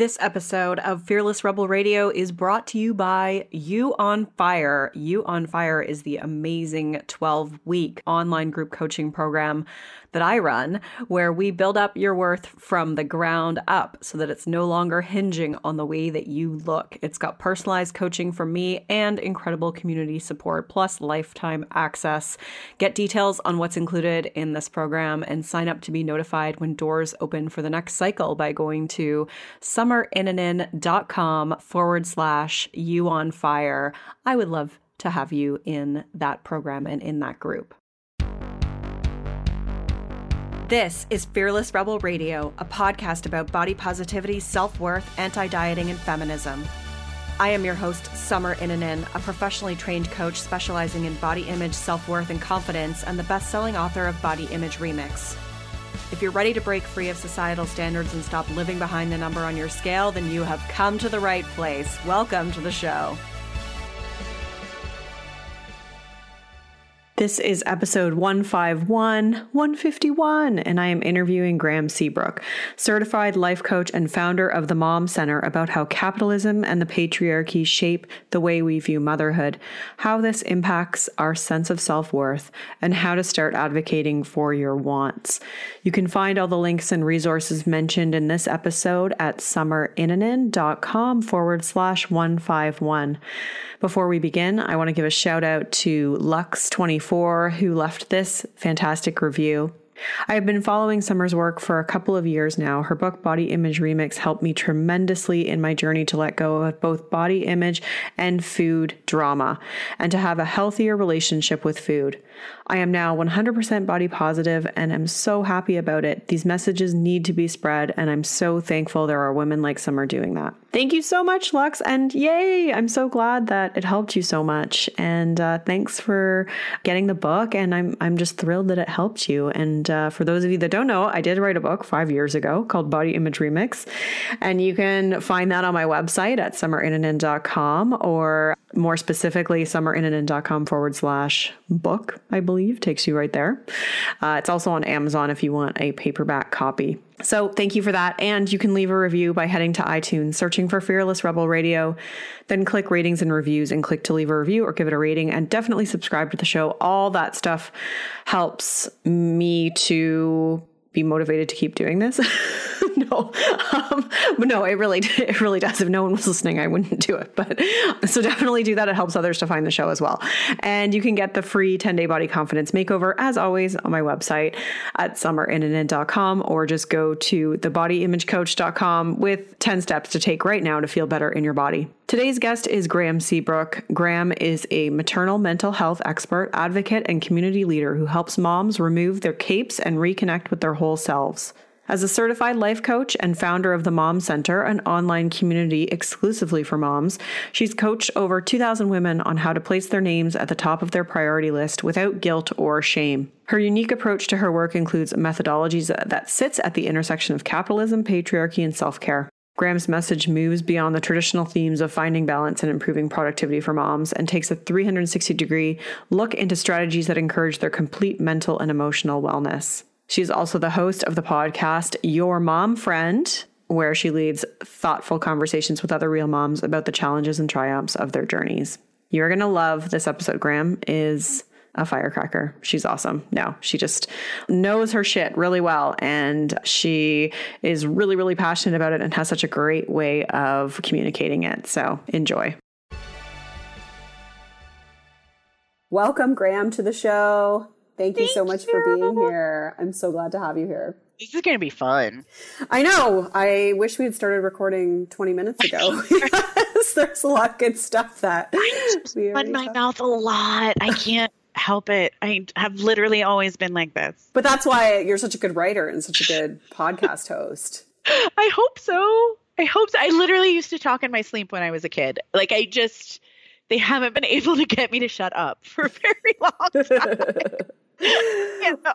This episode of Fearless Rebel Radio is brought to you by You on Fire. You on Fire is the amazing 12 week online group coaching program that I run, where we build up your worth from the ground up so that it's no longer hinging on the way that you look. It's got personalized coaching from me and incredible community support, plus lifetime access. Get details on what's included in this program and sign up to be notified when doors open for the next cycle by going to summerinnanen.com forward slash you on fire. I would love to have you in that program and in that group. This is Fearless Rebel Radio, a podcast about body positivity, self worth, anti dieting, and feminism. I am your host, Summer Innanen, a professionally trained coach specializing in body image, self worth, and confidence, and the best selling author of Body Image Remix. If you're ready to break free of societal standards and stop living behind the number on your scale, then you have come to the right place. Welcome to the show. This is episode 151, 151, and I am interviewing Graeme Seabrook, certified life coach and founder of the Mom Center, about how capitalism and the patriarchy shape the way we view motherhood, how this impacts our sense of self worth, and how to start advocating for your wants. You can find all the links and resources mentioned in this episode at summerinnanen.com forward slash 151. Before we begin, I want to give a shout out to Lux24 who left this fantastic review. I have been following Summer's work for a couple of years now. Her book, Body Image Remix, helped me tremendously in my journey to let go of both body image and food drama and to have a healthier relationship with food. I am now 100% body positive and am so happy about it. These messages need to be spread, and I'm so thankful there are women like Summer doing that. Thank you so much, Lux, and yay! I'm so glad that it helped you so much. And uh, thanks for getting the book, and I'm I'm just thrilled that it helped you. And uh, for those of you that don't know, I did write a book five years ago called Body Image Remix, and you can find that on my website at summerinnanen.com or more specifically, summerinnanen.com forward slash book, I believe, takes you right there. Uh, it's also on Amazon if you want a paperback copy. So thank you for that. And you can leave a review by heading to iTunes, searching for Fearless Rebel Radio, then click ratings and reviews and click to leave a review or give it a rating and definitely subscribe to the show. All that stuff helps me to be motivated to keep doing this. no, um, but no, it really, it really does. If no one was listening, I wouldn't do it. But so definitely do that. It helps others to find the show as well. And you can get the free 10 day body confidence makeover as always on my website at summerinnanen.com or just go to thebodyimagecoach.com with 10 steps to take right now to feel better in your body. Today's guest is Graeme Seabrook. Graeme is a maternal mental health expert, advocate, and community leader who helps moms remove their capes and reconnect with their whole selves. As a certified life coach and founder of the Mom Center, an online community exclusively for moms, she's coached over 2,000 women on how to place their names at the top of their priority list without guilt or shame. Her unique approach to her work includes methodologies that sits at the intersection of capitalism, patriarchy, and self-care. Graeme's message moves beyond the traditional themes of finding balance and improving productivity for moms and takes a 360 degree look into strategies that encourage their complete mental and emotional wellness. She's also the host of the podcast Your Mom Friend, where she leads thoughtful conversations with other real moms about the challenges and triumphs of their journeys. You're going to love this episode. Graeme is a firecracker. She's awesome. No, she just knows her shit really well. And she is really, really passionate about it and has such a great way of communicating it. So enjoy. Welcome, Graeme, to the show. Thank you Thank so much you. for being here. I'm so glad to have you here. This is going to be fun. I know. I wish we had started recording 20 minutes ago. yes, there's a lot of good stuff that we Run my talked- mouth a lot. I can't help it. I have literally always been like this. But that's why you're such a good writer and such a good podcast host. I hope so. I hope so. I literally used to talk in my sleep when I was a kid. Like I just they haven't been able to get me to shut up for a very long time. you know?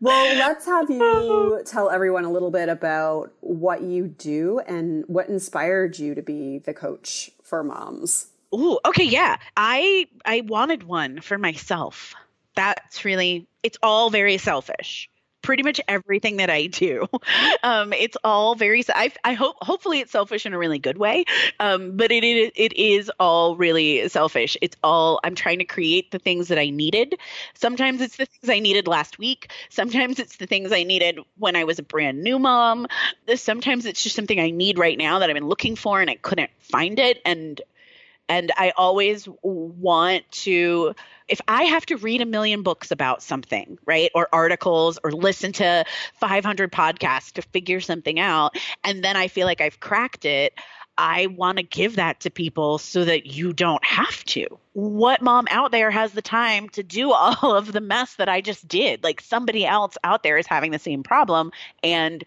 Well, let's have you tell everyone a little bit about what you do and what inspired you to be the coach for moms. Ooh, okay, yeah. I I wanted one for myself. That's really it's all very selfish. pretty much everything that I do. Um, it's all very. I, I hope hopefully it's selfish in a really good way, um, but it, it it is all really selfish. It's all I'm trying to create the things that I needed. Sometimes it's the things I needed last week. Sometimes it's the things I needed when I was a brand new mom. Sometimes it's just something I need right now that I've been looking for and I couldn't find it and and I always want to if I have to read a million books about something, right, or articles, or listen to 500 podcasts to figure something out, and then I feel like I've cracked it, I want to give that to people so that you don't have to. What mom out there has the time to do all of the mess that I just did? Like somebody else out there is having the same problem. And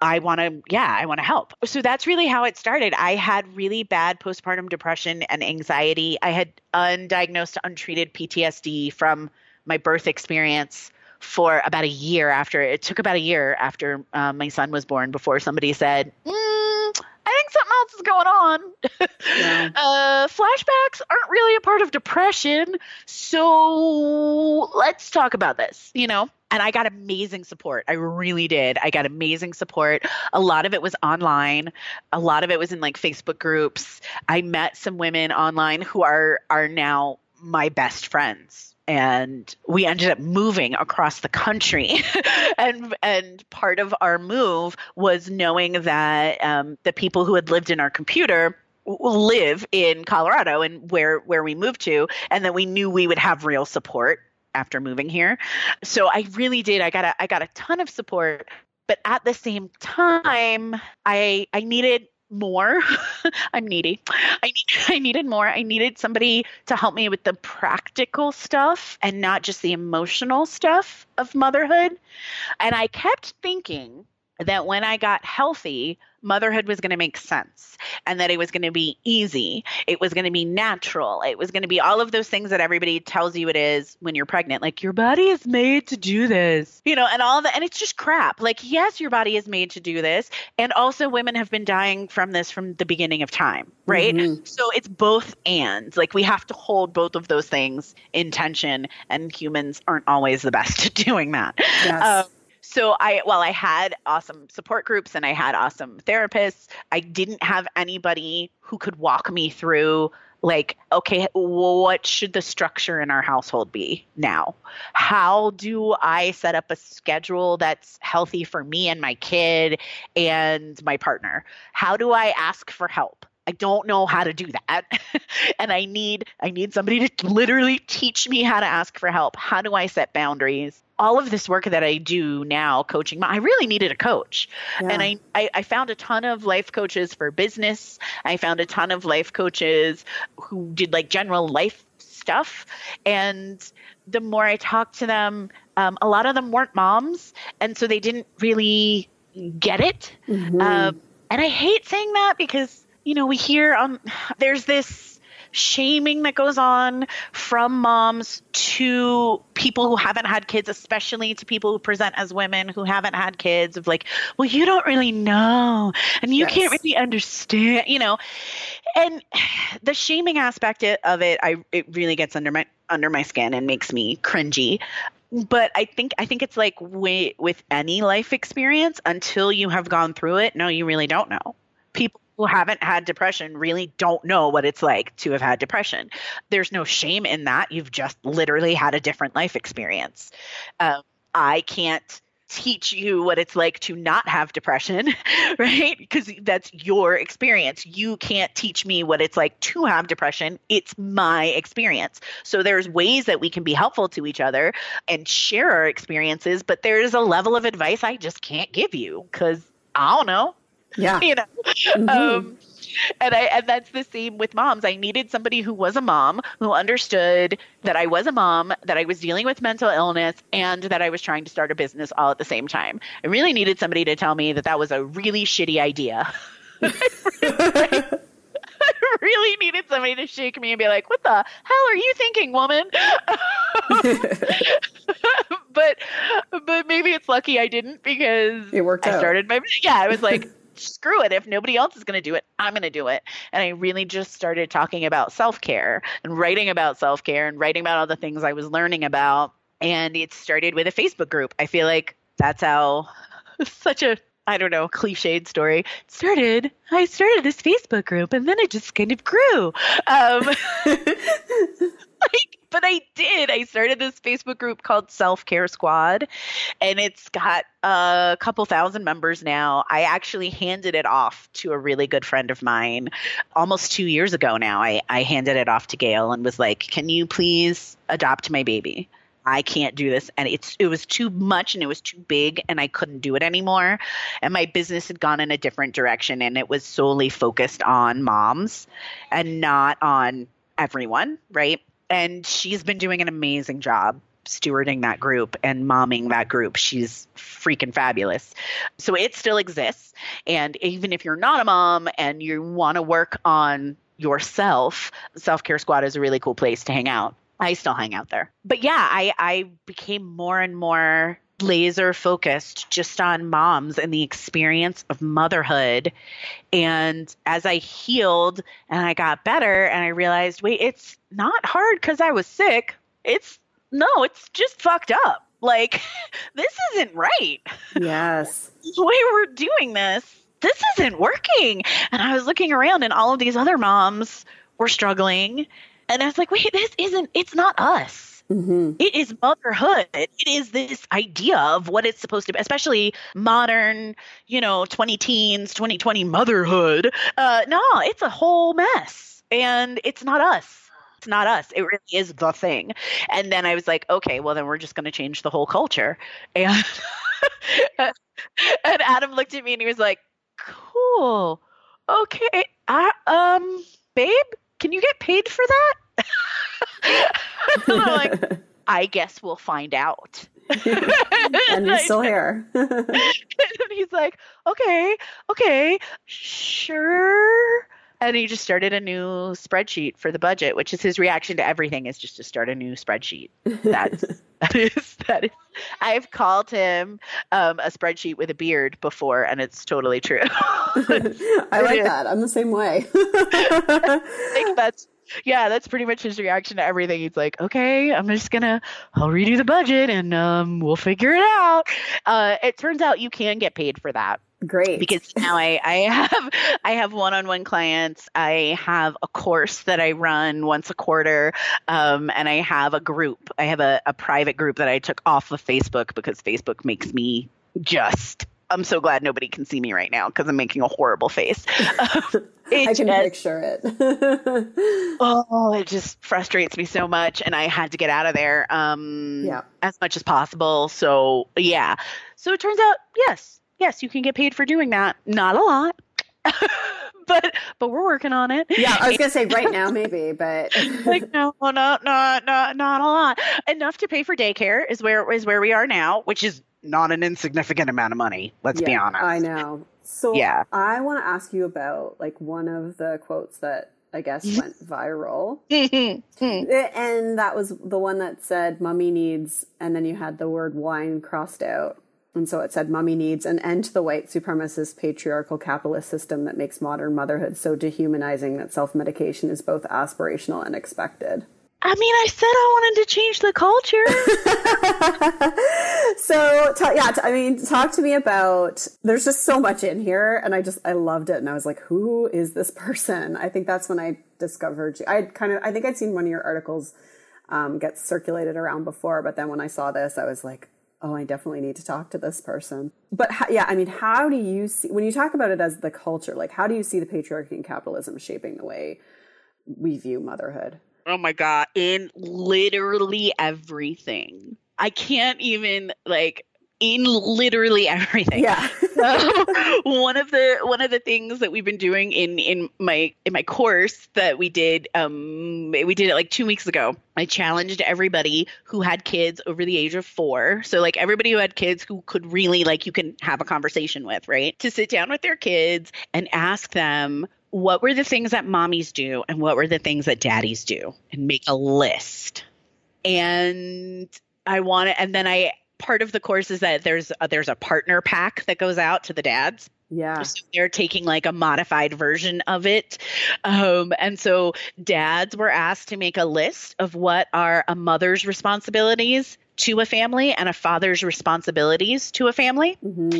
I want to, yeah, I want to help. So that's really how it started. I had really bad postpartum depression and anxiety. I had undiagnosed, untreated PTSD from my birth experience for about a year after it took about a year after uh, my son was born before somebody said, mm, think something else is going on. Yeah. uh, flashbacks aren't really a part of depression. So let's talk about this, you know? and I got amazing support. I really did. I got amazing support. A lot of it was online. A lot of it was in like Facebook groups. I met some women online who are are now my best friends and we ended up moving across the country and and part of our move was knowing that um, the people who had lived in our computer live in Colorado and where where we moved to and that we knew we would have real support after moving here. So I really did. I got a, I got a ton of support, but at the same time, I I needed more. I'm needy. I need I needed more. I needed somebody to help me with the practical stuff and not just the emotional stuff of motherhood. And I kept thinking that when I got healthy, motherhood was going to make sense and that it was going to be easy. It was going to be natural. It was going to be all of those things that everybody tells you it is when you're pregnant. Like your body is made to do this, you know, and all that. And it's just crap. Like, yes, your body is made to do this. And also, women have been dying from this from the beginning of time, right? Mm-hmm. So it's both and. Like, we have to hold both of those things in tension, and humans aren't always the best at doing that. Yes. Um, so I while I had awesome support groups and I had awesome therapists, I didn't have anybody who could walk me through like okay what should the structure in our household be now? How do i set up a schedule that's healthy for me and my kid and my partner? How do i ask for help I don't know how to do that. and I need I need somebody to literally teach me how to ask for help. How do I set boundaries? All of this work that I do now, coaching, I really needed a coach. Yeah. And I, I, I found a ton of life coaches for business. I found a ton of life coaches who did like general life stuff. And the more I talked to them, um, a lot of them weren't moms. And so they didn't really get it. Mm-hmm. Um, and I hate saying that because you know, we hear um there's this shaming that goes on from moms to people who haven't had kids, especially to people who present as women who haven't had kids, of like, well, you don't really know and you yes. can't really understand, you know. And the shaming aspect of it, I it really gets under my under my skin and makes me cringy but I think I think it's like with, with any life experience until you have gone through it. No, you really don't know. People who haven't had depression really don't know what it's like to have had depression. There's no shame in that. You've just literally had a different life experience. Um, I can't teach you what it's like to not have depression, right? Because that's your experience. You can't teach me what it's like to have depression. It's my experience. So there's ways that we can be helpful to each other and share our experiences, but there's a level of advice I just can't give you because I don't know. Yeah. you know. Mm-hmm. Um, and I and that's the same with moms. I needed somebody who was a mom who understood that I was a mom, that I was dealing with mental illness, and that I was trying to start a business all at the same time. I really needed somebody to tell me that that was a really shitty idea. I really needed somebody to shake me and be like, "What the hell are you thinking, woman?" but but maybe it's lucky I didn't because it worked. I started my yeah. I was like, screw it. If nobody else is going to do it, I'm going to do it. And I really just started talking about self care and writing about self care and writing about all the things I was learning about. And it started with a Facebook group. I feel like that's how such a I don't know, cliched story. Started, I started this Facebook group and then it just kind of grew. Um, like, but I did. I started this Facebook group called Self Care Squad and it's got a couple thousand members now. I actually handed it off to a really good friend of mine almost two years ago now. I, I handed it off to Gail and was like, Can you please adopt my baby? I can't do this and it's it was too much and it was too big and I couldn't do it anymore and my business had gone in a different direction and it was solely focused on moms and not on everyone, right? And she's been doing an amazing job stewarding that group and momming that group. She's freaking fabulous. So it still exists and even if you're not a mom and you want to work on yourself, Self Care Squad is a really cool place to hang out. I still hang out there. But yeah, I, I became more and more laser focused just on moms and the experience of motherhood. And as I healed and I got better and I realized, wait, it's not hard because I was sick. It's no, it's just fucked up. Like, this isn't right. Yes. the way we're doing this, this isn't working. And I was looking around and all of these other moms were struggling and I was like, wait, this isn't, it's not us. Mm-hmm. It is motherhood. It is this idea of what it's supposed to be, especially modern, you know, 20 teens, 2020 motherhood. Uh, no, it's a whole mess. And it's not us. It's not us. It really is the thing. And then I was like, okay, well, then we're just going to change the whole culture. And, and Adam looked at me and he was like, cool. Okay. I, um, babe, can you get paid for that? Like, I guess we'll find out. and you're still here. and he's like, okay, okay, sure. And he just started a new spreadsheet for the budget, which is his reaction to everything is just to start a new spreadsheet. That's that is that is. I've called him um, a spreadsheet with a beard before, and it's totally true. I like that. I'm the same way. I think that's yeah, that's pretty much his reaction to everything. He's like, okay, I'm just gonna, I'll redo the budget and um, we'll figure it out. Uh, it turns out you can get paid for that. Great. Because now I, I have I have one-on-one clients. I have a course that I run once a quarter, um, and I have a group. I have a, a private group that I took off of Facebook because Facebook makes me just I'm so glad nobody can see me right now because I'm making a horrible face. I can picture it. oh, it just frustrates me so much, and I had to get out of there um, yeah. as much as possible. So yeah. So it turns out, yes, yes, you can get paid for doing that. Not a lot. but but we're working on it. Yeah, I was gonna say right now maybe, but like no, not not not not a lot. Enough to pay for daycare is where is where we are now, which is not an insignificant amount of money. Let's yeah, be honest. I know. So yeah, I want to ask you about like one of the quotes that I guess went viral, eh, and that was the one that said "Mummy needs," and then you had the word "wine" crossed out. And so it said, Mummy needs an end to the white supremacist patriarchal capitalist system that makes modern motherhood so dehumanizing that self medication is both aspirational and expected. I mean, I said I wanted to change the culture. so, t- yeah, t- I mean, talk to me about. There's just so much in here, and I just I loved it, and I was like, "Who is this person?" I think that's when I discovered you. I kind of I think I'd seen one of your articles um, get circulated around before, but then when I saw this, I was like, "Oh, I definitely need to talk to this person." But yeah, I mean, how do you see when you talk about it as the culture? Like, how do you see the patriarchy and capitalism shaping the way we view motherhood? Oh my god, in literally everything. I can't even like in literally everything. Yeah. one of the one of the things that we've been doing in in my in my course that we did um we did it like 2 weeks ago. I challenged everybody who had kids over the age of 4. So like everybody who had kids who could really like you can have a conversation with, right? To sit down with their kids and ask them what were the things that mommies do and what were the things that daddies do? And make a list. And i want to and then i part of the course is that there's a, there's a partner pack that goes out to the dads. Yeah. So they're taking like a modified version of it. Um, and so dads were asked to make a list of what are a mother's responsibilities to a family and a father's responsibilities to a family. Mm-hmm.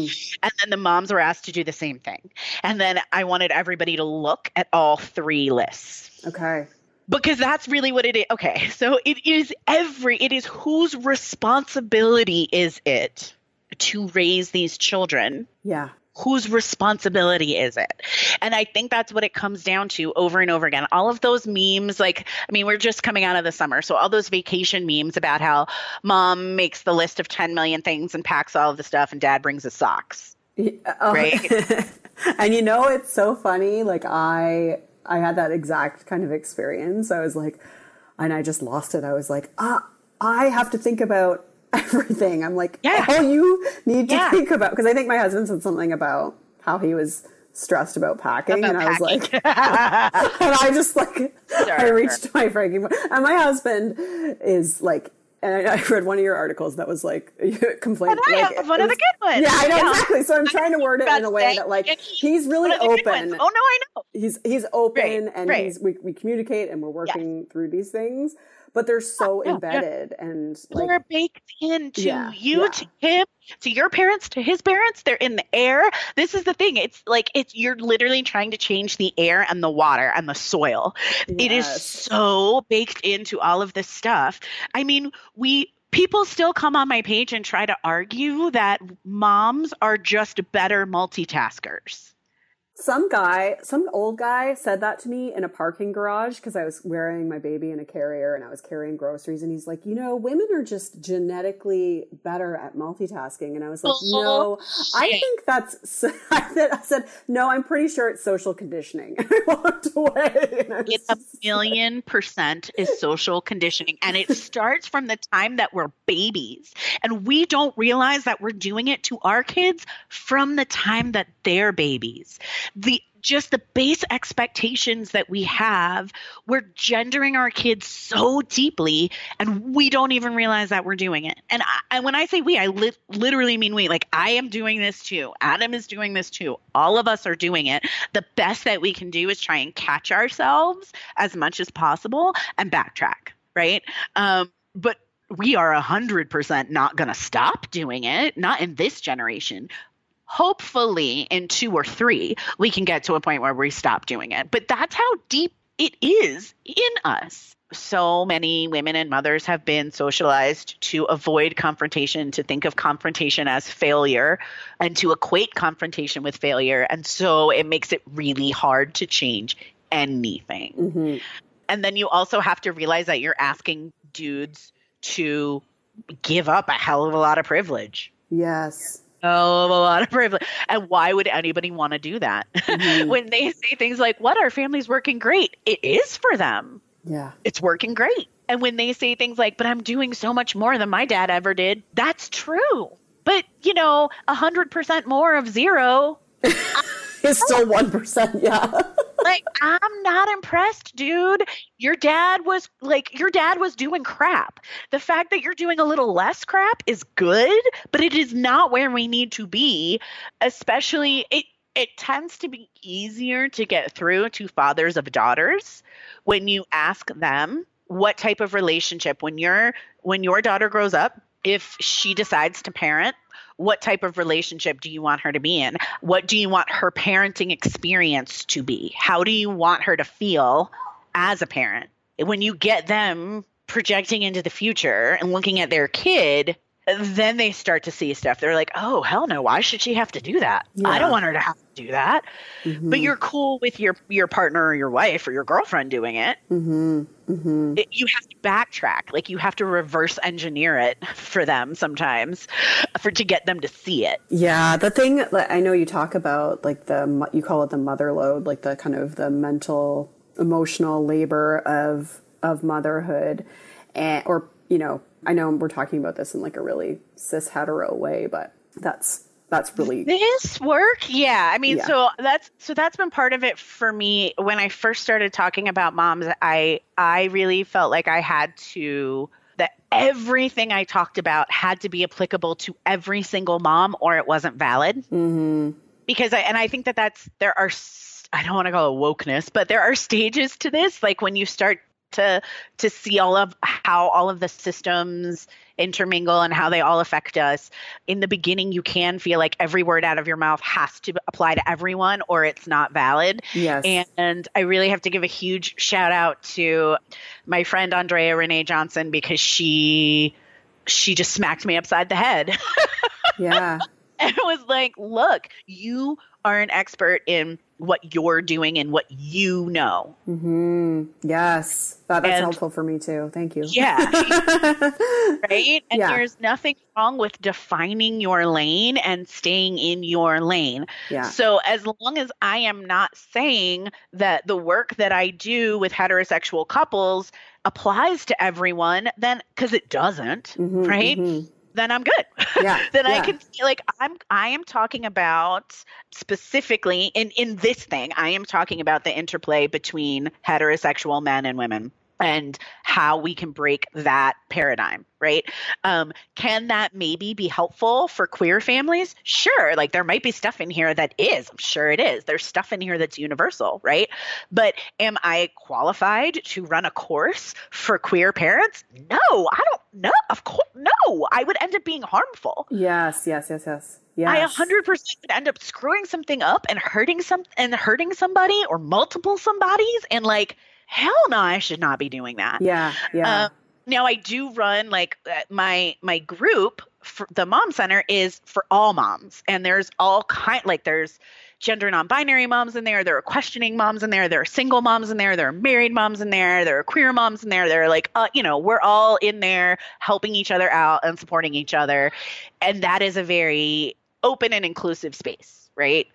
And then the moms were asked to do the same thing. And then I wanted everybody to look at all three lists Okay. because that's really what it is. Okay, so it is every, it is whose responsibility is it to raise these children? Yeah. Whose responsibility is it? And I think that's what it comes down to over and over again. All of those memes, like, I mean, we're just coming out of the summer. So all those vacation memes about how mom makes the list of 10 million things and packs all of the stuff and dad brings his socks. Yeah, oh. Right. and you know it's so funny like i i had that exact kind of experience i was like and i just lost it i was like ah i have to think about everything i'm like Yeah. all you need to Yeah. think about because i think my husband said something about how he was stressed about packing About and i was like and i just like i reached to my breaking point. and my husband is like and I, I read one of your articles that was like complaint. And I like, have one of the good ones. Yeah, I know Yeah. exactly. So I'm trying to word it in a way that like he's really one of the good open. Oh no, I know. He's he's open Right, and right. he's we, we communicate and we're working through these things, but they're so Yeah, yeah. embedded and like They're baked into Yeah, you, to him, to your parents, to his parents. They're in the air. This is the thing. It's like it's you're literally trying to change the air and the water and the soil. It is so baked into all of this stuff. I mean, we people still come on my page and try to argue that moms are just better multitaskers. Some guy, some old guy said that to me in a parking garage because I was wearing my baby in a carrier and I was carrying groceries. And he's like, you know, women are just genetically better at multitasking. And I was like, no, oh, I think that's, I said, no, I'm pretty sure it's social conditioning. And I walked away. I It's a million percent is social conditioning. And it starts from the time that we're babies. And we don't realize that we're doing it to our kids from the time that they're babies. The just the base expectations that we have, we're gendering our kids so deeply, and we don't even realize that we're doing it. And, I, and when I say we, I li- literally mean we. Like I am doing this too. Adam is doing this too. All of us are doing it. The best that we can do is try and catch ourselves as much as possible and backtrack, right? Um, but we are a hundred percent not going to stop doing it. Not in this generation hopefully in two or three we can get to a point where we stop doing it. But that's how deep it is in us. So many women and mothers have been socialized to avoid confrontation to think of confrontation as failure and to equate confrontation with failure. And so it makes it really hard to change anything. Mhm. and then you also have to realize that you're asking dudes to give up a hell of a lot of privilege. Yes. Oh, a lot of privilege. And why would anybody want to do that? Mhm. when they say things like, What, our family's working great? It is for them. Yeah. It's working great. And when they say things like, But I'm doing so much more than my dad ever did, that's true. But, you know, a 100% more of zero, It's still 1%. Yeah. like, I'm not impressed, dude. Your dad was like, your dad was doing crap. The fact that you're doing a little less crap is good, but it is not where we need to be, especially it. It tends to be easier to get through to fathers of daughters when you ask them what type of relationship when your when your daughter grows up if she decides to parent what type of relationship do you want her to be in? What do you want her parenting experience to be? How do you want her to feel as a parent? When you get them projecting into the future and looking at their kid then they start to see stuff. They're like oh hell no why should she have to do that? I don't want her to have to do that. But Mhm. you're cool with your your partner or your wife or your girlfriend doing it. Mhm. Mhm. it, you have to backtrack. Like you have to reverse engineer it for them sometimes for to get them to see it. Yeah, the thing that I know you talk about, like the you call it the mother load, like the kind of the mental, emotional labor of of motherhood, and or you know, I know we're talking about this in like a really cis hetero way, but that's that's really this work? Yeah. I mean Yeah. so that's so that's been part of it for me. When i first started talking about moms i i really felt like i had to that everything i talked about had to be applicable to every single mom or it wasn't valid. Hmm because I, and I think that that's there are I don't want to call it wokeness, but there are stages to this. Like when you start to to see all of how all of the systems intermingle and how they all affect us. In the beginning, you can feel like every word out of your mouth has to apply to everyone or it's not valid. Yes. And I really have to give a huge shout out to my friend Andréa Ranae Johnson because she she just smacked me upside the head. yeah. and was like, look, you are an expert in what you're doing and what you know. Mm-hmm. Yes, that, that's and, helpful for me too. Thank you. Yeah. right? And yeah. there's nothing wrong with defining your lane and staying in your lane. Yeah. So as long as I am not saying that the work that I do with heterosexual couples applies to everyone, then because it doesn't, mm-hmm, right? Mm-hmm then I'm good. Yeah. then yeah. I can like I'm I am talking about specifically in in this thing. I am talking about the interplay between heterosexual men and women and how we can break that paradigm right? Um, can that maybe be helpful for queer families? Sure like there might be stuff in here that is i'm sure it is. There's stuff in here that's universal right? But am i qualified to run a course for queer parents? No i don't know of course no i would end up being harmful. Yes yes yes yes Yes. I 100% would end up screwing something up and hurting some and hurting somebody or multiple somebodies and like hell no, I should not be doing that. Yeah, yeah. Um, now I do run like uh, my my group for the mom center is for all moms, and there's all kind like there's gender non-binary moms in there there are questioning moms in there there are single moms in there there are married moms in there there are queer moms in there they're like uh, you know we're all in there helping each other out and supporting each other and that is a very open and inclusive space right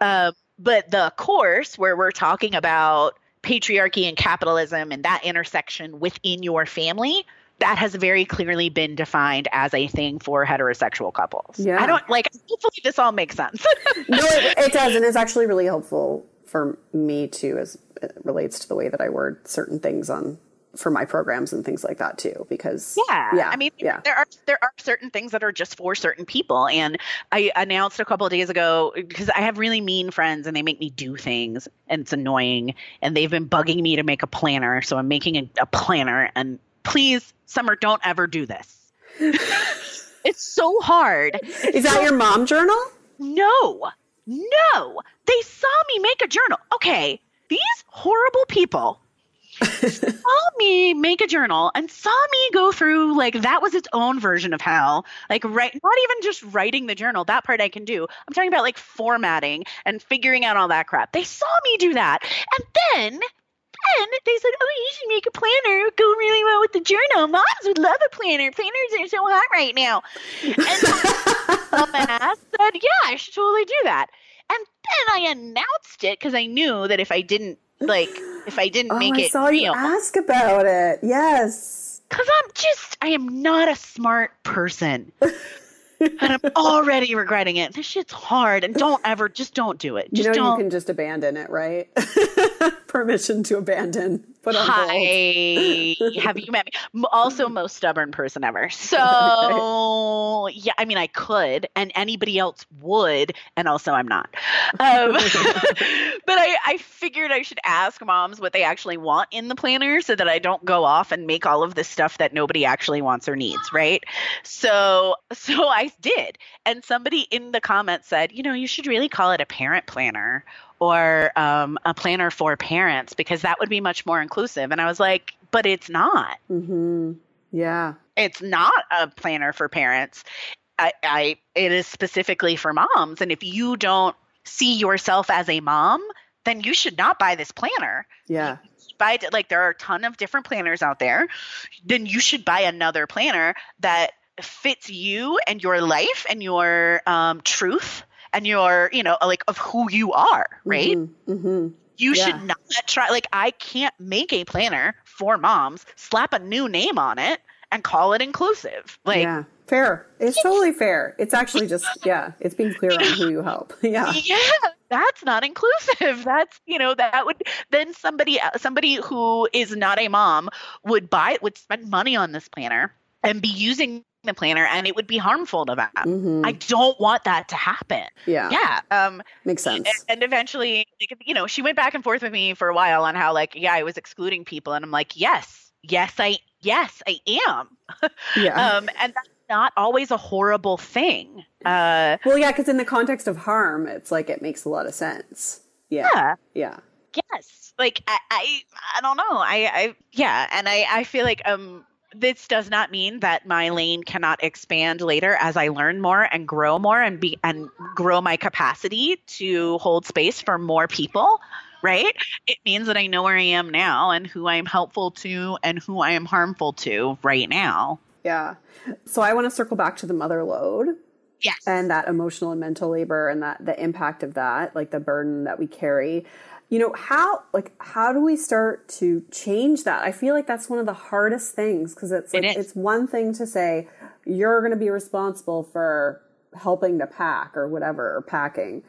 um, but the course where we're talking about patriarchy and capitalism and that intersection within your family that has very clearly been defined as a thing for heterosexual couples. Yeah. I don't like hopefully this all makes sense. no, it, it, does and it's actually really helpful for me too as it relates to the way that I word certain things on for my programs and things like that too because yeah, yeah i mean yeah. there are there are certain things that are just for certain people and i announced a couple of days ago because i have really mean friends and they make me do things and it's annoying and they've been bugging me to make a planner so i'm making a, a planner and please summer don't ever do this. It's so hard. Is that your mom journal? No no they saw me make a journal. Okay these horrible people saw me make a journal and saw me go through like that was its own version of hell. Like right not even just writing the journal, that part I can do. I'm talking about like formatting and figuring out all that crap. They saw me do that. And then then they said, "Oh, you should make a planner. It would Go really well with the journal. Moms would love a planner. Planners are so hot right now." And I said, "Yeah, I should totally do that." And then I announced it because I knew that if I didn't like if I didn't oh, make I it saw real. you ask about it. Yes. Cause I'm just I am not a smart person. and I'm already regretting it. This shit's hard, and don't ever, just don't do it. Just you know, don't. you can just abandon it, right? Permission to abandon. On Hi, have you met me? Also, most stubborn person ever. So, okay. yeah, I mean, I could, and anybody else would, and also I'm not. Um, but I, I figured I should ask moms what they actually want in the planner, so that I don't go off and make all of this stuff that nobody actually wants or needs, right? So, so I did, and somebody in the comments said, you know, you should really call it a parent planner or um, a planner for parents because that would be much more inclusive. And I was like, but it's not. Mm-hmm. Yeah. It's not a planner for parents. I, I, it is specifically for moms. And if you don't see yourself as a mom, then you should not buy this planner. Yeah. Buy like there are a ton of different planners out there. Then you should buy another planner that fits you and your life and your um, truth and your you know like of who you are right? Mm-hmm, mm-hmm. you yeah. should not try like i can't make a planner for moms slap a new name on it and call it inclusive. Like yeah. Fair. It's totally fair. It's actually just yeah it's being clear on who you help. Yeah. Yeah that's not inclusive. That's you know that would then somebody somebody who is not a mom would buy it would spend money on this planner and be using the planner and it would be harmful to them. Mhm. I don't want that to happen. yeah, Yeah. Um makes sense. and, and eventually you know, she went back and forth with me for a while on how like yeah, I was excluding people and I'm like, "Yes. Yes, I yes, I am." yeah. Um and that's not always a horrible thing. Uh well, yeah, because in the context of harm, it's like it makes a lot of sense. Yeah, yeah. yeah, yes like i i, I don't know i i yeah and i i feel like um this does not mean that my lane cannot expand later as i learn more and grow more and be and grow my capacity to hold space for more people right it means that i know where i am now and who i am helpful to and who i am harmful to right now yeah. So I want to circle back to the mother load. yes and that emotional and mental labor and that the impact of that like the burden that we carry you know how like how do we start to change that? I feel like that's one of the hardest things because it's like It it's one thing to say you're going to be responsible for helping to pack or whatever or packing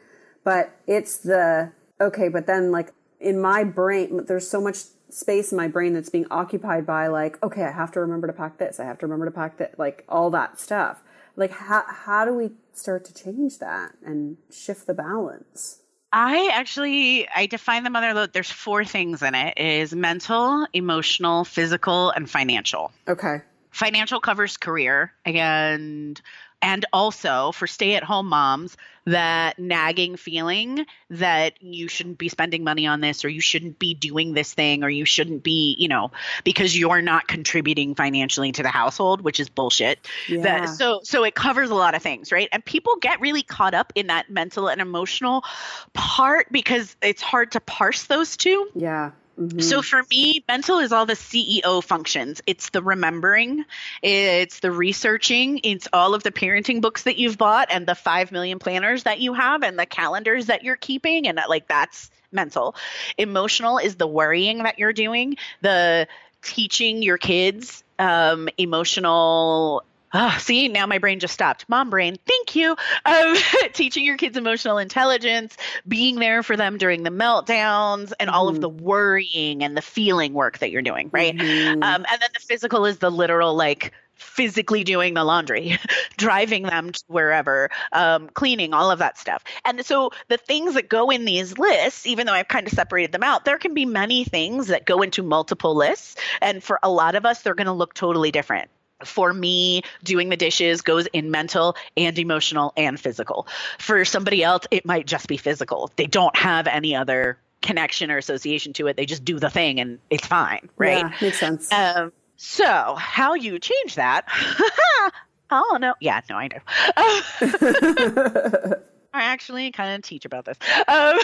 but it's the okay but then like in my brain there's so much space in my brain that's being occupied by like okay i have to remember to pack this i have to remember to pack that like all that stuff. Like how how do we start to change that and shift the balance I actually I define the mother load. There's four things in it. It is mental, emotional, physical, and financial. okay financial covers career and and also for stay-at-home moms that nagging feeling that you shouldn't be spending money on this or you shouldn't be doing this thing or you shouldn't be you know because you're not contributing financially to the household which is bullshit. Yeah. that so so it covers a lot of things right? And people get really caught up in that mental and emotional part because it's hard to parse those two. Yeah Mhm. so for me, mental is all the CEO functions. It's the remembering, it's the researching, it's all of the parenting books that you've bought and the 5 million planners that you have and the calendars that you're keeping and that, like that's mental. Emotional is the worrying that you're doing, the teaching your kids um, emotional Ah, see, now my brain just stopped. Mom brain, thank you. Um, teaching your kids emotional intelligence, being there for them during the meltdowns, and all of Mhm. the worrying and the feeling work that you're doing, right? Mhm. Um, and then the physical is the literal, like, physically doing the laundry, driving them to wherever, um, cleaning, all of that stuff. And so the things that go in these lists, even though I've kind of separated them out, there can be many things that go into multiple lists. And for a lot of us, they're going to look totally different. For me, doing the dishes goes in mental and emotional and physical. For somebody else, it might just be physical. They don't have any other connection or association to it. They just do the thing and it's fine, right? yeah makes sense Um, so how you change that? oh no, yeah, no, I know. I actually kind of teach about this. Um,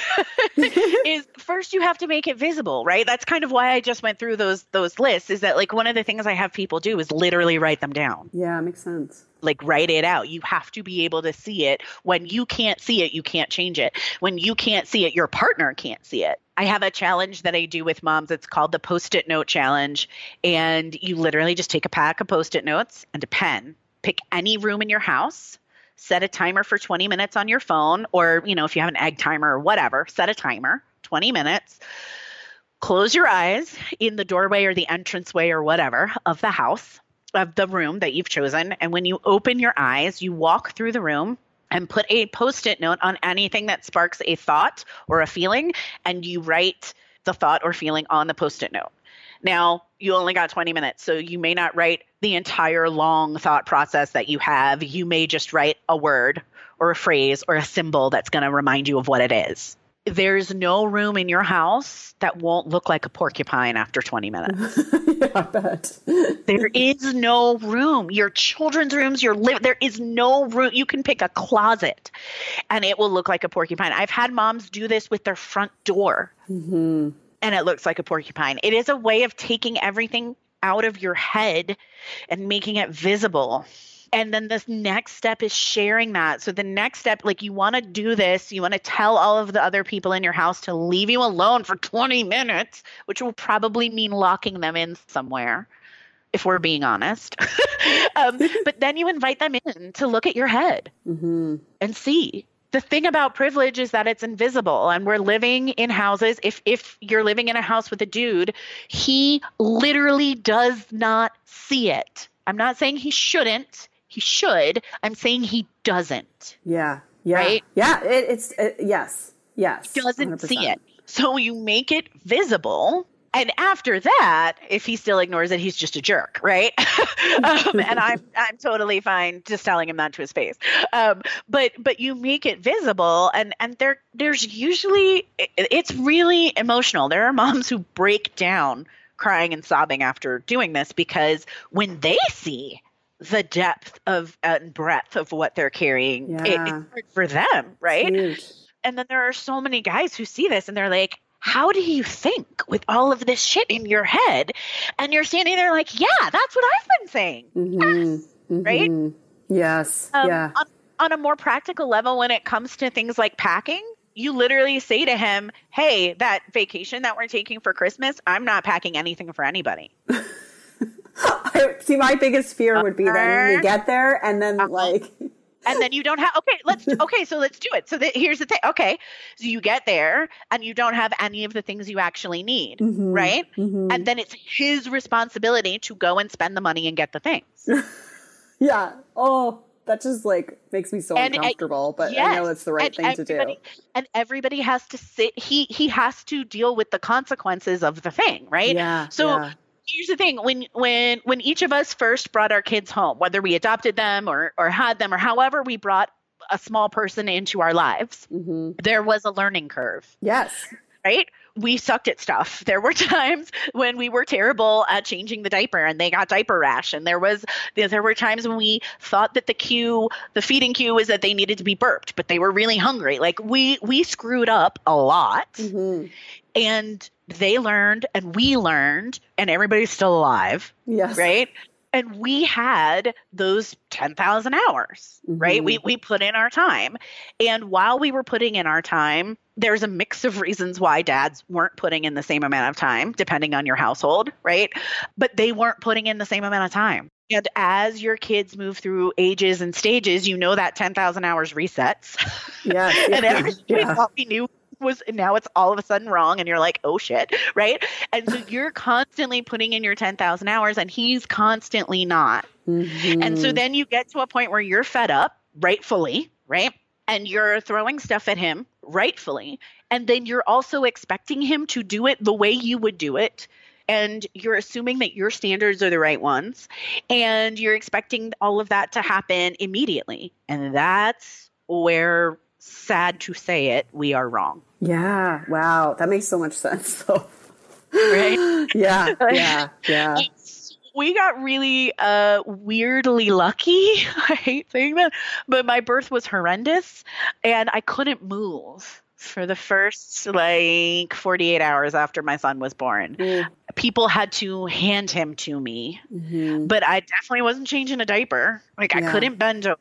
is first you have to make it visible, right? That's kind of why I just went through those those lists. Is that like one of the things I have people do is literally write them down, yeah makes sense like write it out. You have to be able to see it. When you can't see it, you can't change it. When you can't see it, your partner can't see it. I have a challenge that I do with moms. It's called the post-it note challenge, and you literally just take a pack of post-it notes and a pen. Pick any room in your house set a timer for 20 minutes on your phone or you know if you have an egg timer or whatever set a timer 20 minutes. Close your eyes in the doorway or the entranceway or whatever of the house of the room that you've chosen. And when you open your eyes you walk through the room and put a post-it note on anything that sparks a thought or a feeling and you write the thought or feeling on the post-it note now, you only got 20 minutes, so you may not write the entire long thought process that you have. You may just write a word or a phrase or a symbol that's going to remind you of what it is. There's no room in your house that won't look like a porcupine after 20 minutes. yeah i bet There is no room. Your children's rooms, your live there is no room. You can pick a closet and it will look like a porcupine. I've had moms do this with their front door Mhm. And it looks like a porcupine. It is a way of taking everything out of your head and making it visible. And then this next step is sharing that. So the next step, like you want to do this, you want to tell all of the other people in your house to leave you alone for 20 minutes, which will probably mean locking them in somewhere, if we're being honest. um, but then you invite them in to look at your head Mhm. and see. The thing about privilege is that it's invisible and we're living in houses if if you're living in a house with a dude, he literally does not see it. I'm not saying he shouldn't. he should. I'm saying he doesn't. Yeah. Yeah. Right? Yeah. It, it's it, yes. Yes. He doesn't 100%. see it. So you make it visible. And after that, if he still ignores it, he's just a jerk, right? um, and I'm I'm totally fine just telling him that to his face. Um, but but you make it visible, and and there there's usually it- it's really emotional. There are moms who break down crying and sobbing after doing this because when they see the depth of and breadth of what they're carrying, it, it's hard for them, right? Huge. and then there are so many guys who see this and they're like how do you think with all of this shit in your head and you're standing there like yeah that's what i've been saying Mhm. right? Mhm. Yes. Um, yeah. on, on a more practical level when it comes to things like packing you literally say to him hey that vacation that we're taking for christmas i'm not packing anything for anybody I, see, my biggest fear would be then we get there and then Uh-huh. like, and then you don't have okay let's okay so let's do it so that, here's the thing okay so you get there and you don't have any of the things you actually need Mhm. right Mhm. and then it's his responsibility to go and spend the money and get the things yeah. Oh, that just like makes me so And, uncomfortable. But I know it's the right thing to do. and everybody has to sit he he has to deal with the consequences of the thing right Yeah. so yeah. Here's the thing when when when each of us first brought our kids home whether we adopted them or or had them or however we brought a small person into our lives Mhm. there was a learning curve Yes. right? We sucked at stuff. There were times when we were terrible at changing the diaper and they got diaper rash. And there was there were times when we thought that the cue, the feeding cue was that they needed to be burped, but they were really hungry. Like we we screwed up a lot Mhm. and they learned and we learned and everybody's still alive, Yes. right? And we had those 10,000 hours, right? Mhm. We we put in our time. And while we were putting in our time, there's a mix of reasons why dads weren't putting in the same amount of time, depending on your household, right? But they weren't putting in the same amount of time. And as your kids move through ages and stages, you know that 10,000 hours resets. Yes. and yeah, everything we yeah. thought we knew was now it's all of a sudden wrong and you're like oh shit right? And so you're constantly putting in your 10,000 hours and he's constantly not. Mm-hmm. And so then you get to a point where you're fed up rightfully right? And you're throwing stuff at him rightfully. And then you're also expecting him to do it the way you would do it. And you're assuming that your standards are the right ones. And you're expecting all of that to happen immediately. And that's where sad to say it we are wrong Yeah. Wow. That makes so much sense. though. Right? yeah. Yeah. Yeah. We got really uh weirdly lucky i hate saying that but my birth was horrendous and i couldn't move for the first like 48 hours after my son was born Mm. people had to hand him to me Mhm. but I definitely wasn't changing a diaper. Like I couldn't bend over.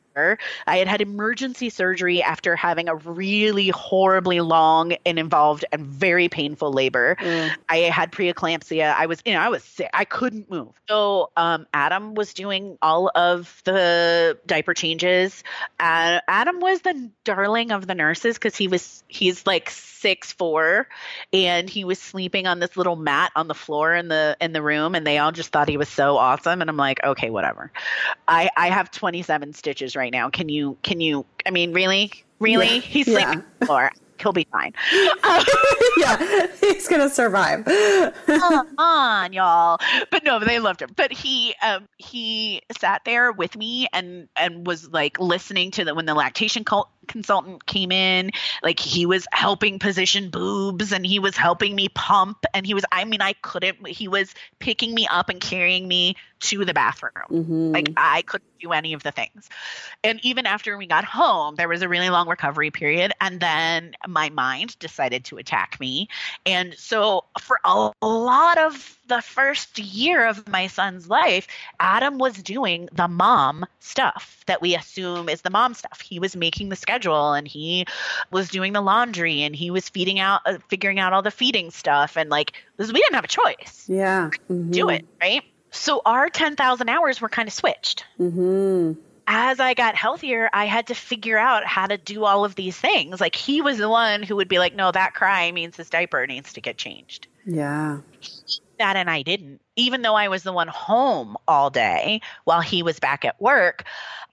I had had emergency surgery after having a really horribly long and involved and very painful labor. Mm. I had preeclampsia. I was, you know, I was sick. I couldn't move. So um, Adam was doing all of the diaper changes. Uh, Adam was the darling of the nurses because he was he's like six four, and he was sleeping on this little mat on the floor in the in the room, and they all just thought he was so awesome. And I'm like, okay, whatever. I I have 27 stitches right now. Can you can you? I mean, really, really? Yeah. He's Yeah. sleeping on the floor. He'll be fine. yeah. He's gonna survive. come on, y'all. But no, they loved him. But he um he sat there with me and and was like listening to the when the lactation col- consultant came in, like he was helping position boobs and he was helping me pump and he was I mean I couldn't he was picking me up and carrying me to the bathroom. Mhm. Like I couldn't do any of the things. And even after we got home, there was a really long recovery period. And then my mind decided to attack me. And so for a lot of the first year of my son's life, Adam was doing the mom stuff that we assume is the mom stuff. He was making the schedule and he was doing the laundry and he was feeding out, uh, figuring out all the feeding stuff. And like, we didn't have a choice. yeah. Do it, right? So our 10,000 hours were kind of switched hmm as I got healthier, I had to figure out how to do all of these things. Like he was the one who would be like, no, that cry means his diaper needs to get changed. Yeah. That and I didn't. Even though I was the one home all day while he was back at work,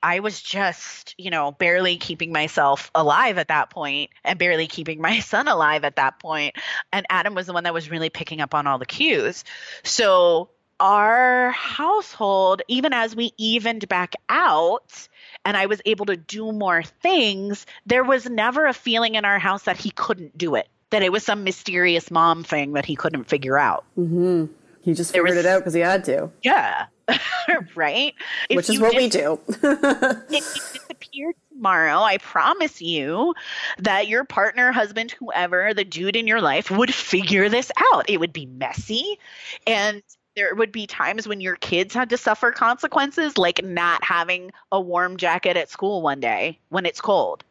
I was just, you know, barely keeping myself alive at that point and barely keeping my son alive at that point. And Adam was the one that was really picking up on all the cues. So our household, even as we evened back out and I was able to do more things, there was never a feeling in our house that he couldn't do it, that it was some mysterious mom thing that he couldn't figure out. Mm-hmm. He just figured was, it out because he had to. Yeah. right? If Which is what we do. if you disappeared tomorrow, I promise you that your partner, husband, whoever, the dude in your life would figure this out. It would be messy and there would be times when your kids had to suffer consequences, like not having a warm jacket at school one day when it's cold,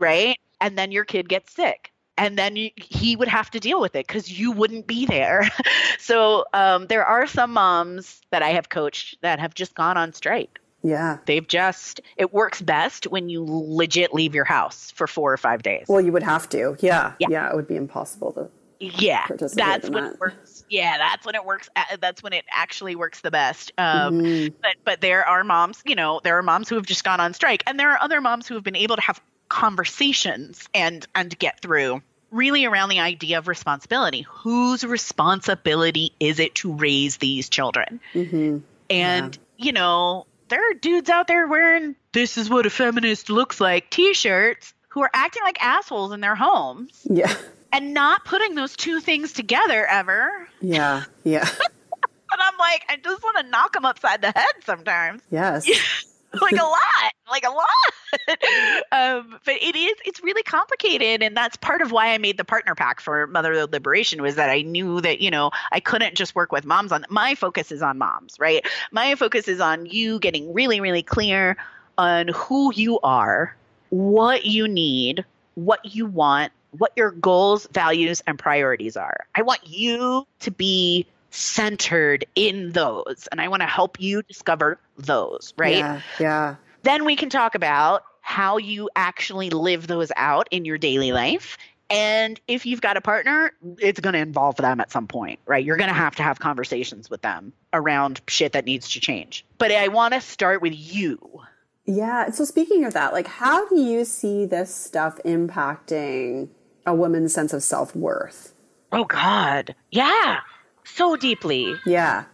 right? And then your kid gets sick. And then you, he would have to deal with it because you wouldn't be there. so um, there are some moms that I have coached that have just gone on strike. Yeah. They've just, it works best when you legit leave your house for four or five days. Well, you would have to. Yeah. Yeah. yeah it would be impossible to. Yeah. That's when that. it works yeah, that's when it works. That's when it actually works the best. Um, mm-hmm. But but there are moms, you know, there are moms who have just gone on strike, and there are other moms who have been able to have conversations and and get through really around the idea of responsibility. Whose responsibility is it to raise these children? Mm-hmm. And yeah. you know, there are dudes out there wearing "This is what a feminist looks like" T-shirts who are acting like assholes in their homes. Yeah and not putting those two things together ever. Yeah, yeah. and I'm like, I just want to knock them upside the head sometimes. Yes. like a lot, like a lot. um, but it is, it's really complicated, and that's part of why I made the partner pack for motherhood liberation was that I knew that you know I couldn't just work with moms on. My focus is on moms, right? My focus is on you getting really, really clear on who you are, what you need, what you want, what your goals, values, and priorities are. I want you to be centered in those, and I want to help you discover those, right? Yeah. Yeah. Then we can talk about how you actually live those out in your daily life. And if you've got a partner, it's going to involve them at some point, right? You're going to have to have conversations with them around shit that needs to change. But I want to start with you yeah. So speaking of that, like how do you see this stuff impacting a woman's sense of self worth? Oh God. Yeah. So deeply. Yeah.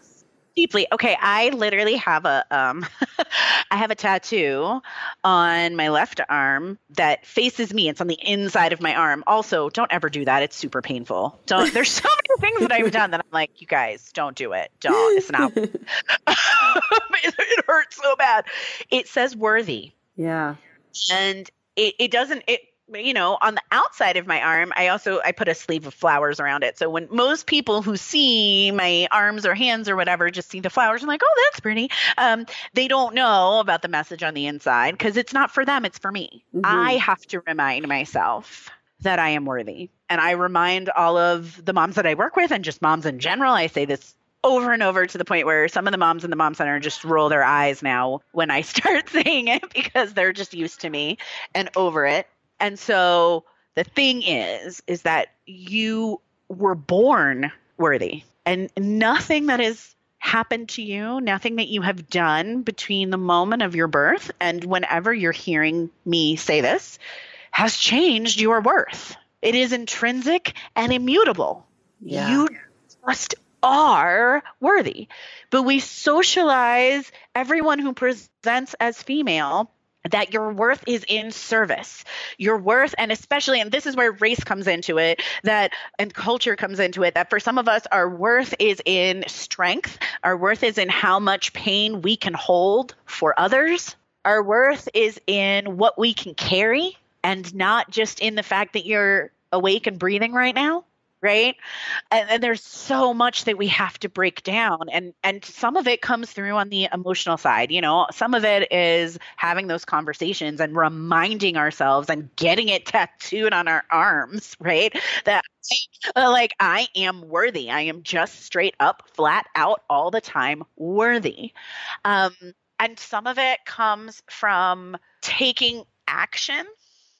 Deeply. Okay, I literally have a um I have a tattoo on my left arm that faces me. It's on the inside of my arm. Also, don't ever do that. It's super painful. Don't there's so many things that I've done that I'm like, you guys, don't do it. Don't. It's not it, it hurts so bad. It says worthy. Yeah. And it, it doesn't it you know on the outside of my arm i also i put a sleeve of flowers around it so when most people who see my arms or hands or whatever just see the flowers and like oh that's pretty um, they don't know about the message on the inside because it's not for them it's for me mm-hmm. i have to remind myself that i am worthy and i remind all of the moms that i work with and just moms in general i say this over and over to the point where some of the moms in the mom center just roll their eyes now when I start saying it because they're just used to me and over it. And so the thing is, is that you were born worthy and nothing that has happened to you, nothing that you have done between the moment of your birth and whenever you're hearing me say this has changed your worth. It is intrinsic and immutable. Yeah. You just are worthy. But we socialize everyone who presents as female that your worth is in service. Your worth, and especially, and this is where race comes into it, that and culture comes into it, that for some of us, our worth is in strength. Our worth is in how much pain we can hold for others. Our worth is in what we can carry and not just in the fact that you're awake and breathing right now right? And, and, there's so much that we have to break down and and some of it comes through on the emotional side you know? Some of it is having those conversations and reminding ourselves and getting it tattooed on our arms right? That like i am worthy. I am just straight up flat out all the time worthy. Um And some of it comes from taking action.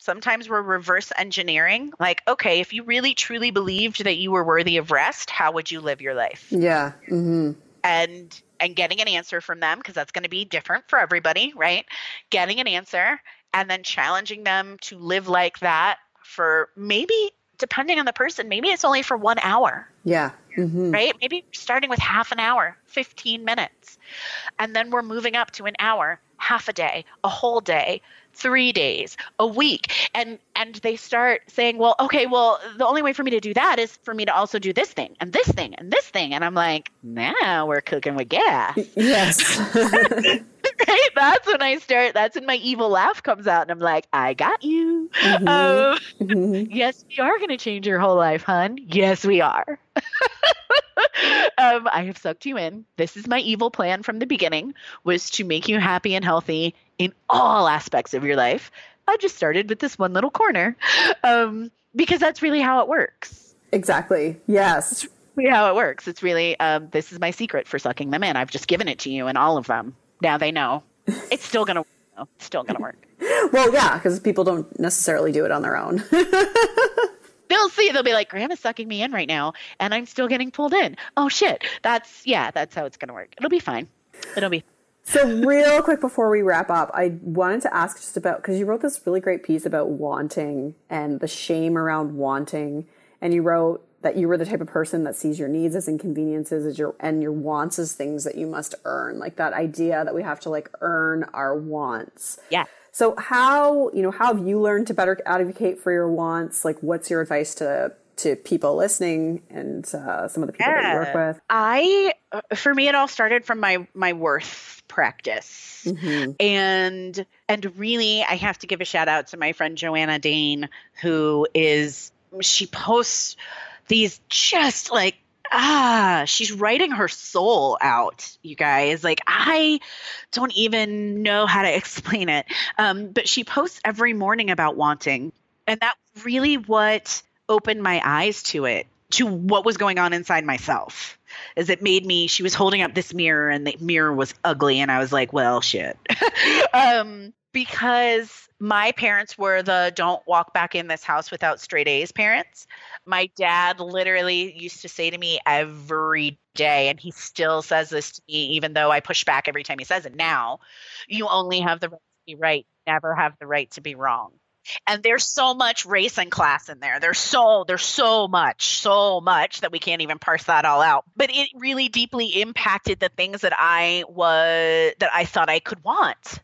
Sometimes we're reverse engineering. Like, okay, if you really truly believed that you were worthy of rest, how would you live your life? Yeah. Mm-hmm. And and getting an answer from them because that's going to be different for everybody, right? Getting an answer and then challenging them to live like that for maybe depending on the person, maybe it's only for one hour. Yeah. Mm-hmm. Right? Maybe starting with half an hour, 15 minutes. And then we're moving up to an hour, half a day, a whole day, three days, a week. And and they start saying, Well, okay, well, the only way for me to do that is for me to also do this thing and this thing and this thing. And I'm like, now we're cooking with gas. Yes. right? That's when I start. That's when my evil laugh comes out, and I'm like, "I got you." Mhm. Um, Mhm. yes, we are going to change your whole life, hun. Yes, we are. um, I have sucked you in. This is my evil plan from the beginning: was to make you happy and healthy in all aspects of your life. I just started with this one little corner, um, because that's really how it works. Exactly. Yes. Really how it works. It's really um, this is my secret for sucking them in. I've just given it to you and all of them. Now they know. It's still gonna. It's still gonna work. Well, yeah, because people don't necessarily do it on their own. They'll see. They'll be like, "Grandma's sucking me in right now, and I'm still getting pulled in." Oh shit! That's yeah. That's how it's gonna work. It'll be fine. It'll be. So, real quick before we wrap up, I wanted to ask just about because you wrote this really great piece about wanting and the shame around wanting, and you wrote that you were the type of person that sees your needs as inconveniences as your and your wants as things that you must earn, like that idea that we have to like earn our wants. Yeah. So how, you know, how have you learned to better advocate for your wants? Like what's your advice to to people listening and uh, some of the people that you work with? I, uh, for me, it all started from my my worth practice. Mhm. and and really i have to give a shout out to my friend joanna dane who is she posts these just like ah she's writing her soul out you guys like i don't even know how to explain it um, but she posts every morning about wanting and that's really what opened my eyes to it to what was going on inside myself. Is it made me she was holding up this mirror and the mirror was ugly and i was like well shit. Um because my parents were the don't walk back in this house without straight a's parents. My dad literally used to say to me every day and he still says this to me even though i push back every time he says it now you only have the right to be right. Never have the right to be wrong and there's so much race and class in there. There's so there's so much so much that we can't even parse that all out. But it really deeply impacted the things that i was that i thought i could want.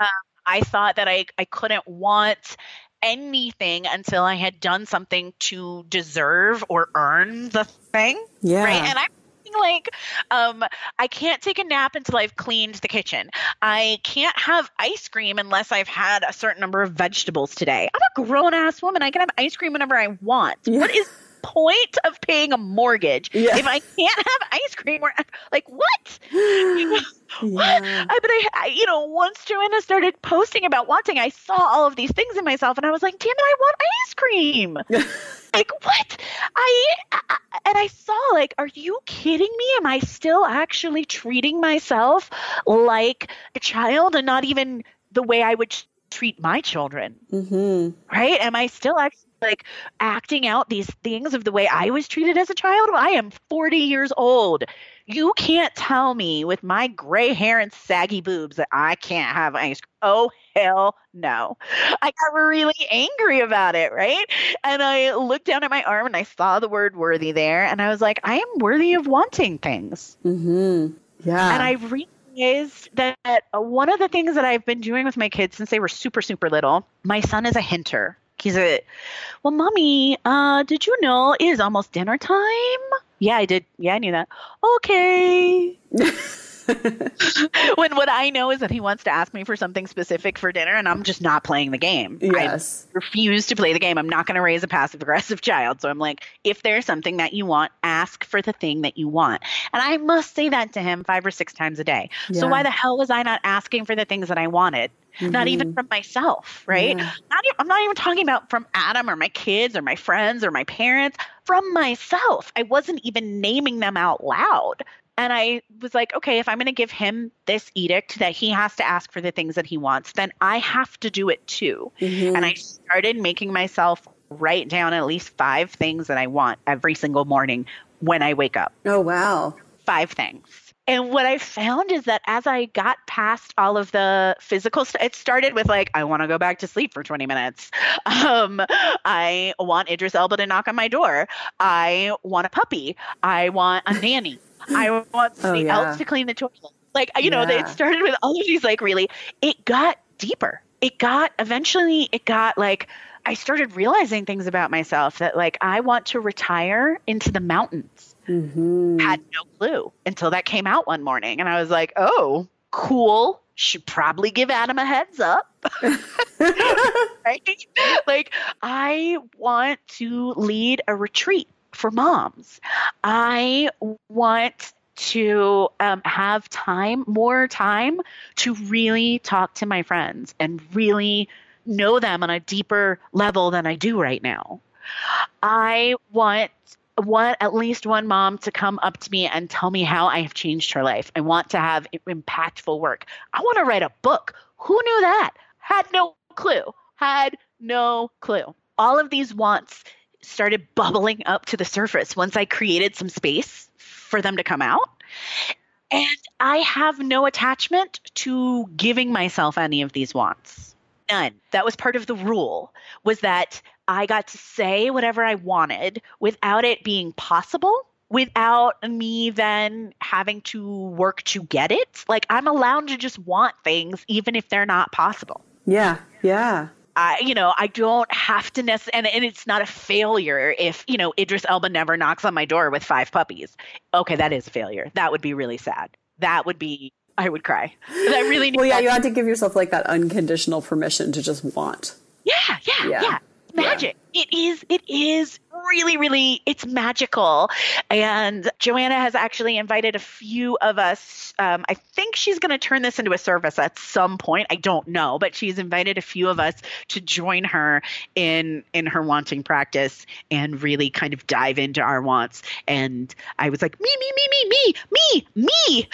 Um, i thought that I, I couldn't want anything until i had done something to deserve or earn the thing Yeah. right and thinking like um i can't take a nap until i've cleaned the kitchen i can't have ice cream unless i've had a certain number of vegetables today i'm a grown-ass woman i can have ice cream whenever i want Yeah. what is point of paying a mortgage Yeah. if i can't have ice cream or like what what? Yeah. I, but I, I, you know, once Joanna started posting about wanting, I saw all of these things in myself, and I was like, "Damn it, I want ice cream!" like what? I, I and I saw like, are you kidding me? Am I still actually treating myself like a child, and not even the way I would treat my children? hmm right? Am I still actually like acting out these things of the way I was treated as a child? I am 40 years old. You can't tell me with my gray hair and saggy boobs that I can't have ice cream. Oh, hell no. I got really angry about it, right? And I looked down at my arm and I saw the word worthy there. And I was like, I am worthy of wanting things. Mm-hmm. Yeah. And I realized that one of the things that I've been doing with my kids since they were super, super little, my son is a hinter. He's a, well, mommy, uh, did you know it is almost dinner time? Yeah, I did. Yeah, I knew that. Okay. when what I know is that he wants to ask me for something specific for dinner, and I'm just not playing the game. I yes. refuse to play the game. I'm not going to raise a passive aggressive child. So I'm like, if there's something that you want, ask for the thing that you want. And I must say that to him five or six times a day. So why the hell was I not asking for the things that I wanted? Not even Mhm. from myself, right? Yeah. Not e- I'm not even talking about from Adam or my kids or my friends or my parents, from myself. I wasn't even naming them out loud. And I was like, okay, if I'm going to give him this edict that he has to ask for the things that he wants, then I have to do it too. Mm-hmm. And I started making myself write down at least five things that I want every single morning when I wake up. Oh, wow. Five things. And what I found is that as I got past all of the physical stuff, it started with like, I want to go back to sleep for 20 minutes. Um, I want Idris Elba to knock on my door. I want a puppy. I want a nanny. I want oh, somebody oh, yeah. else to clean the toilet. Like, you know, it started with all of these, like, really, it got deeper. It got, eventually, it got like, I started realizing things about myself that, like, I want to retire into the mountains Mm-hmm. Had no clue until that came out one morning. And I was like, oh, cool. Should probably give Adam a heads up. right? Like, I want to lead a retreat for moms. I want to um, have time, more time to really talk to my friends and really know them on a deeper level than I do right now. I want one at least one mom to come up to me and tell me how I have changed her life. I want to have impactful work. I want to write a book. Who knew that? Had no clue. Had no clue. All of these wants started bubbling up to the surface once I created some space for them to come out. And I have no attachment to giving myself any of these wants. None. That was part of the rule was that I got to say whatever I wanted without it being possible, without me then having to work to get it. Like I'm allowed to just want things even if they're not possible. Yeah. Yeah. I, you know, I don't have to necessarily, and, and it's not a failure if, you know, Idris Elba never knocks on my door with five puppies. Okay, that is a failure. That would be really sad. That would be, I would cry. I really Well, yeah, you had to give yourself like that unconditional permission to just want. Yeah, yeah, yeah. yeah magic. Yeah. It is, it is really, really, it's magical. And Joanna has actually invited a few of us. Um, I think she's going to turn this into a service at some point. I don't know, but she's invited a few of us to join her in in her wanting practice and really kind of dive into our wants. And I was like, me, me, me, me, me, me, me.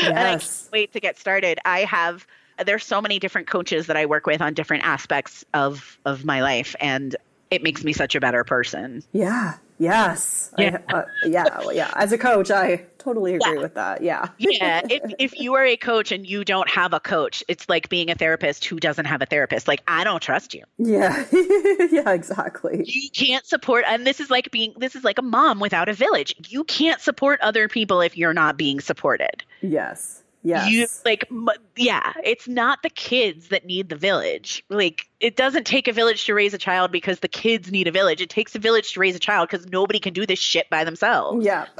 Yes. and I can't wait to get started. I have there's so many different coaches that I work with on different aspects of of my life and it makes me such a better person. Yeah. Yes. Yeah. I, uh, yeah. Well, yeah. As a coach, I totally agree yeah. with that. Yeah. yeah. If, if you are a coach and you don't have a coach, it's like being a therapist who doesn't have a therapist. Like, I don't trust you. Yeah. yeah, exactly. You can't support, and this is like being, this is like a mom without a village. You can't support other people if you're not being supported. Yes. Yes. You like yeah, it's not the kids that need the village. Like it doesn't take a village to raise a child because the kids need a village. It takes a village to raise a child because nobody can do this shit by themselves. Yeah.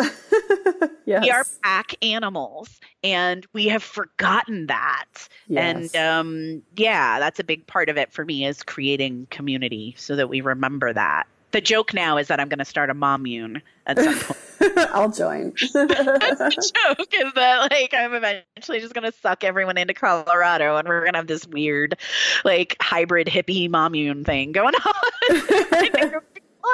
yes. We are pack animals and we have forgotten that. Yes. And um yeah, that's a big part of it for me is creating community so that we remember that the joke now is that I'm going to start a mommune at some point. I'll join. That's the joke is that like I'm eventually just going to suck everyone into Colorado, and we're going to have this weird, like hybrid hippie mommune thing going on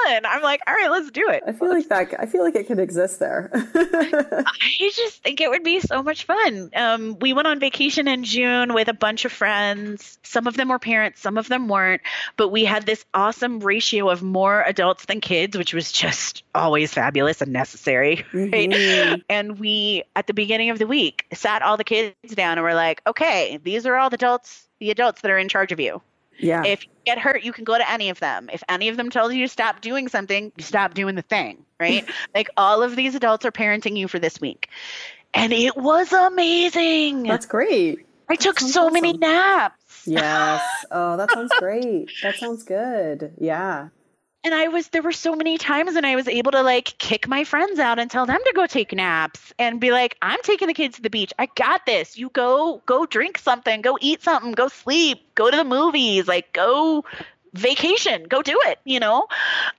fun. I'm like, all right, let's do it. I feel like that. I feel like it could exist there. I just think it would be so much fun. Um, we went on vacation in June with a bunch of friends. Some of them were parents, some of them weren't, but we had this awesome ratio of more adults than kids, which was just always fabulous and necessary. Right? Mm-hmm. And we, at the beginning of the week, sat all the kids down and we're like, okay, these are all the adults, the adults that are in charge of you. Yeah. If you get hurt, you can go to any of them. If any of them tells you to stop doing something, you stop doing the thing, right? like all of these adults are parenting you for this week. And it was amazing. That's great. I took so awesome. many naps. Yes. Oh, that sounds great. that sounds good. Yeah and I was there were so many times when I was able to like kick my friends out and tell them to go take naps and be like, I'm taking the kids to the beach. I got this. You go go drink something, go eat something, go sleep, go to the movies, like go vacation, go do it, you know?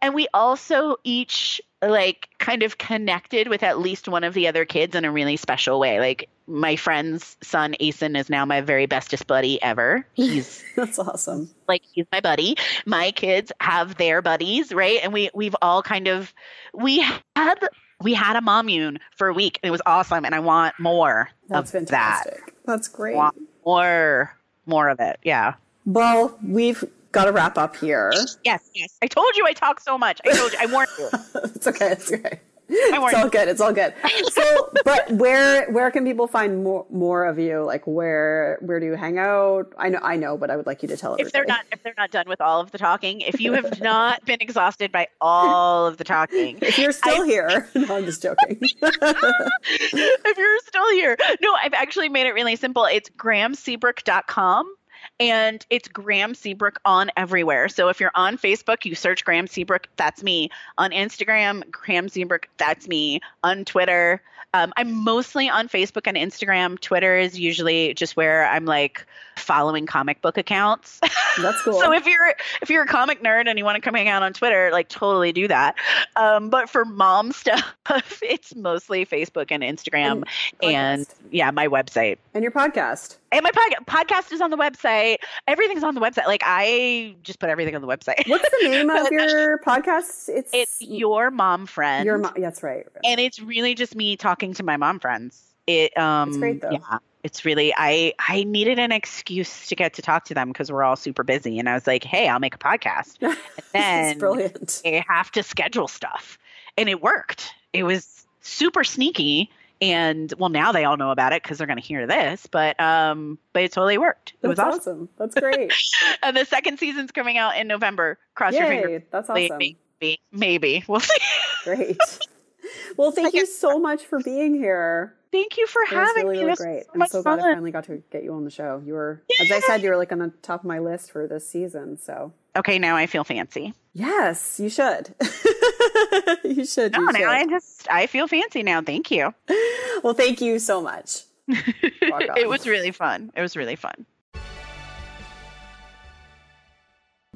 And we also each like kind of connected with at least one of the other kids in a really special way. Like my friend's son Asen is now my very bestest buddy ever. He's that's awesome. Like he's my buddy. My kids have their buddies, right? And we we've all kind of we had we had a mommune for a week and it was awesome and I want more That's of fantastic. that. That's great. Want more more of it. Yeah. Well, we've got to wrap up here. Yes, yes. I told you I talk so much. I told you I warned you. it's okay. It's okay. It's all good. It's all good. So, but where where can people find more more of you? Like where where do you hang out? I know I know, but I would like you to tell If they're not if they're not done with all of the talking, if you have not been exhausted by all of the talking, If you're still here, no, I'm just joking. if you're still here. No, I've actually made it really simple. It's graemeseabrook.com and it's Graeme Seabrook on everywhere. So if you're on Facebook, you search Graeme Seabrook, that's me. On Instagram, Graeme Seabrook, that's me. On Twitter, um, I'm mostly on Facebook and Instagram. Twitter is usually just where I'm like following comic book accounts. That's cool. so if you're if you're a comic nerd and you want to come hang out on Twitter, like totally do that. Um, but for mom stuff, it's mostly Facebook and Instagram And and yeah, my website. and your podcast. And my pod- podcast is on the website. Everything's on the website. Like I just put everything on the website. What's the name of your podcast? It's It's your mom friend. your mom. That's right. and it's really just me talking to my mom friends. It um It's great, though. yeah, it's really I I needed an excuse to get to talk to them because we're all super busy and I was like, "Hey, I'll make a podcast." And then brilliant. I have to schedule stuff. And it worked. It was super sneaky and well now they all know about it because they're going to hear this but um but it totally worked it was awesome awesome. That's great. and the second season's coming out in november cross your fingers that's awesome. maybe maybe we'll see Great. Well, thank you so much for being here. thank you for It having really, me really great. so I'm so glad I finally got to get you on the show. You were, as I said, you were like on the top of my list for this season. So okay now i feel fancy yes, you should. you should. no you now i just i feel fancy now. Thank you. Well, thank you so much. It was really fun. It was really fun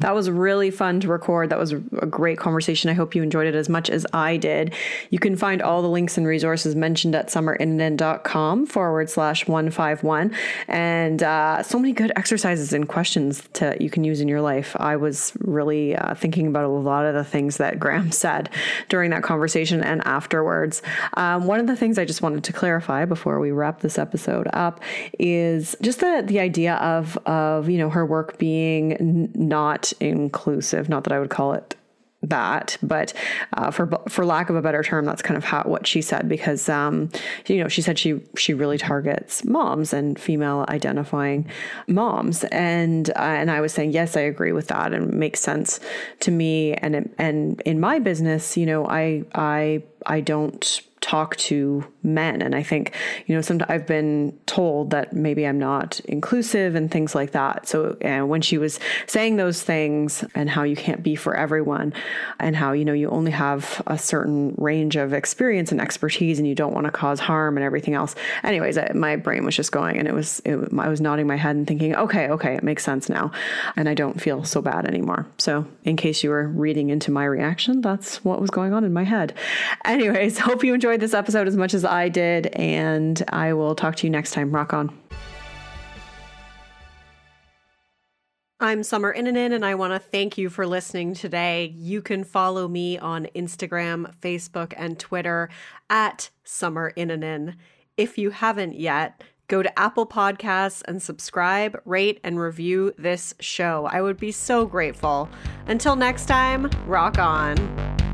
That was really fun to record. That was a great conversation. I hope you enjoyed it as much as I did. You can find all the links and resources mentioned at summerinnanen.com forward slash 151. And uh, so many good exercises and questions to you can use in your life. I was really uh, thinking about a lot of the things that Graeme said during that conversation and afterwards. Um, one of the things I just wanted to clarify before we wrap this episode up is just the, the idea of, of, you know, her work being n- not inclusive. Not that I would call it that, but uh, for for lack of a better term, that's kind of how what she said because um, you know she said she she really targets moms and female identifying moms, and uh, and I was saying yes, I agree with that, and makes sense to me, and and in my business, you know, I I I don't talk to men. And i think you know sometimes i've been told that maybe i'm not inclusive and things like that. So and when she was saying those things and how you can't be for everyone and how you know you only have a certain range of experience and expertise and you don't want to cause harm and everything else. Anyways I, my brain was just going and it was it, i was nodding my head and thinking okay okay it makes sense now. And i don't feel so bad anymore. So in case you were reading into my reaction that's what was going on in my head. Anyways hope you enjoyed this episode as much as i did and i will talk to you next time rock on I'm Summer Innanen, and I want to thank you for listening today. You can follow me on Instagram, Facebook, and Twitter at Summer Innanen. If you haven't yet, go to Apple Podcasts and subscribe, rate, and review this show. I would be so grateful. Until next time, rock on.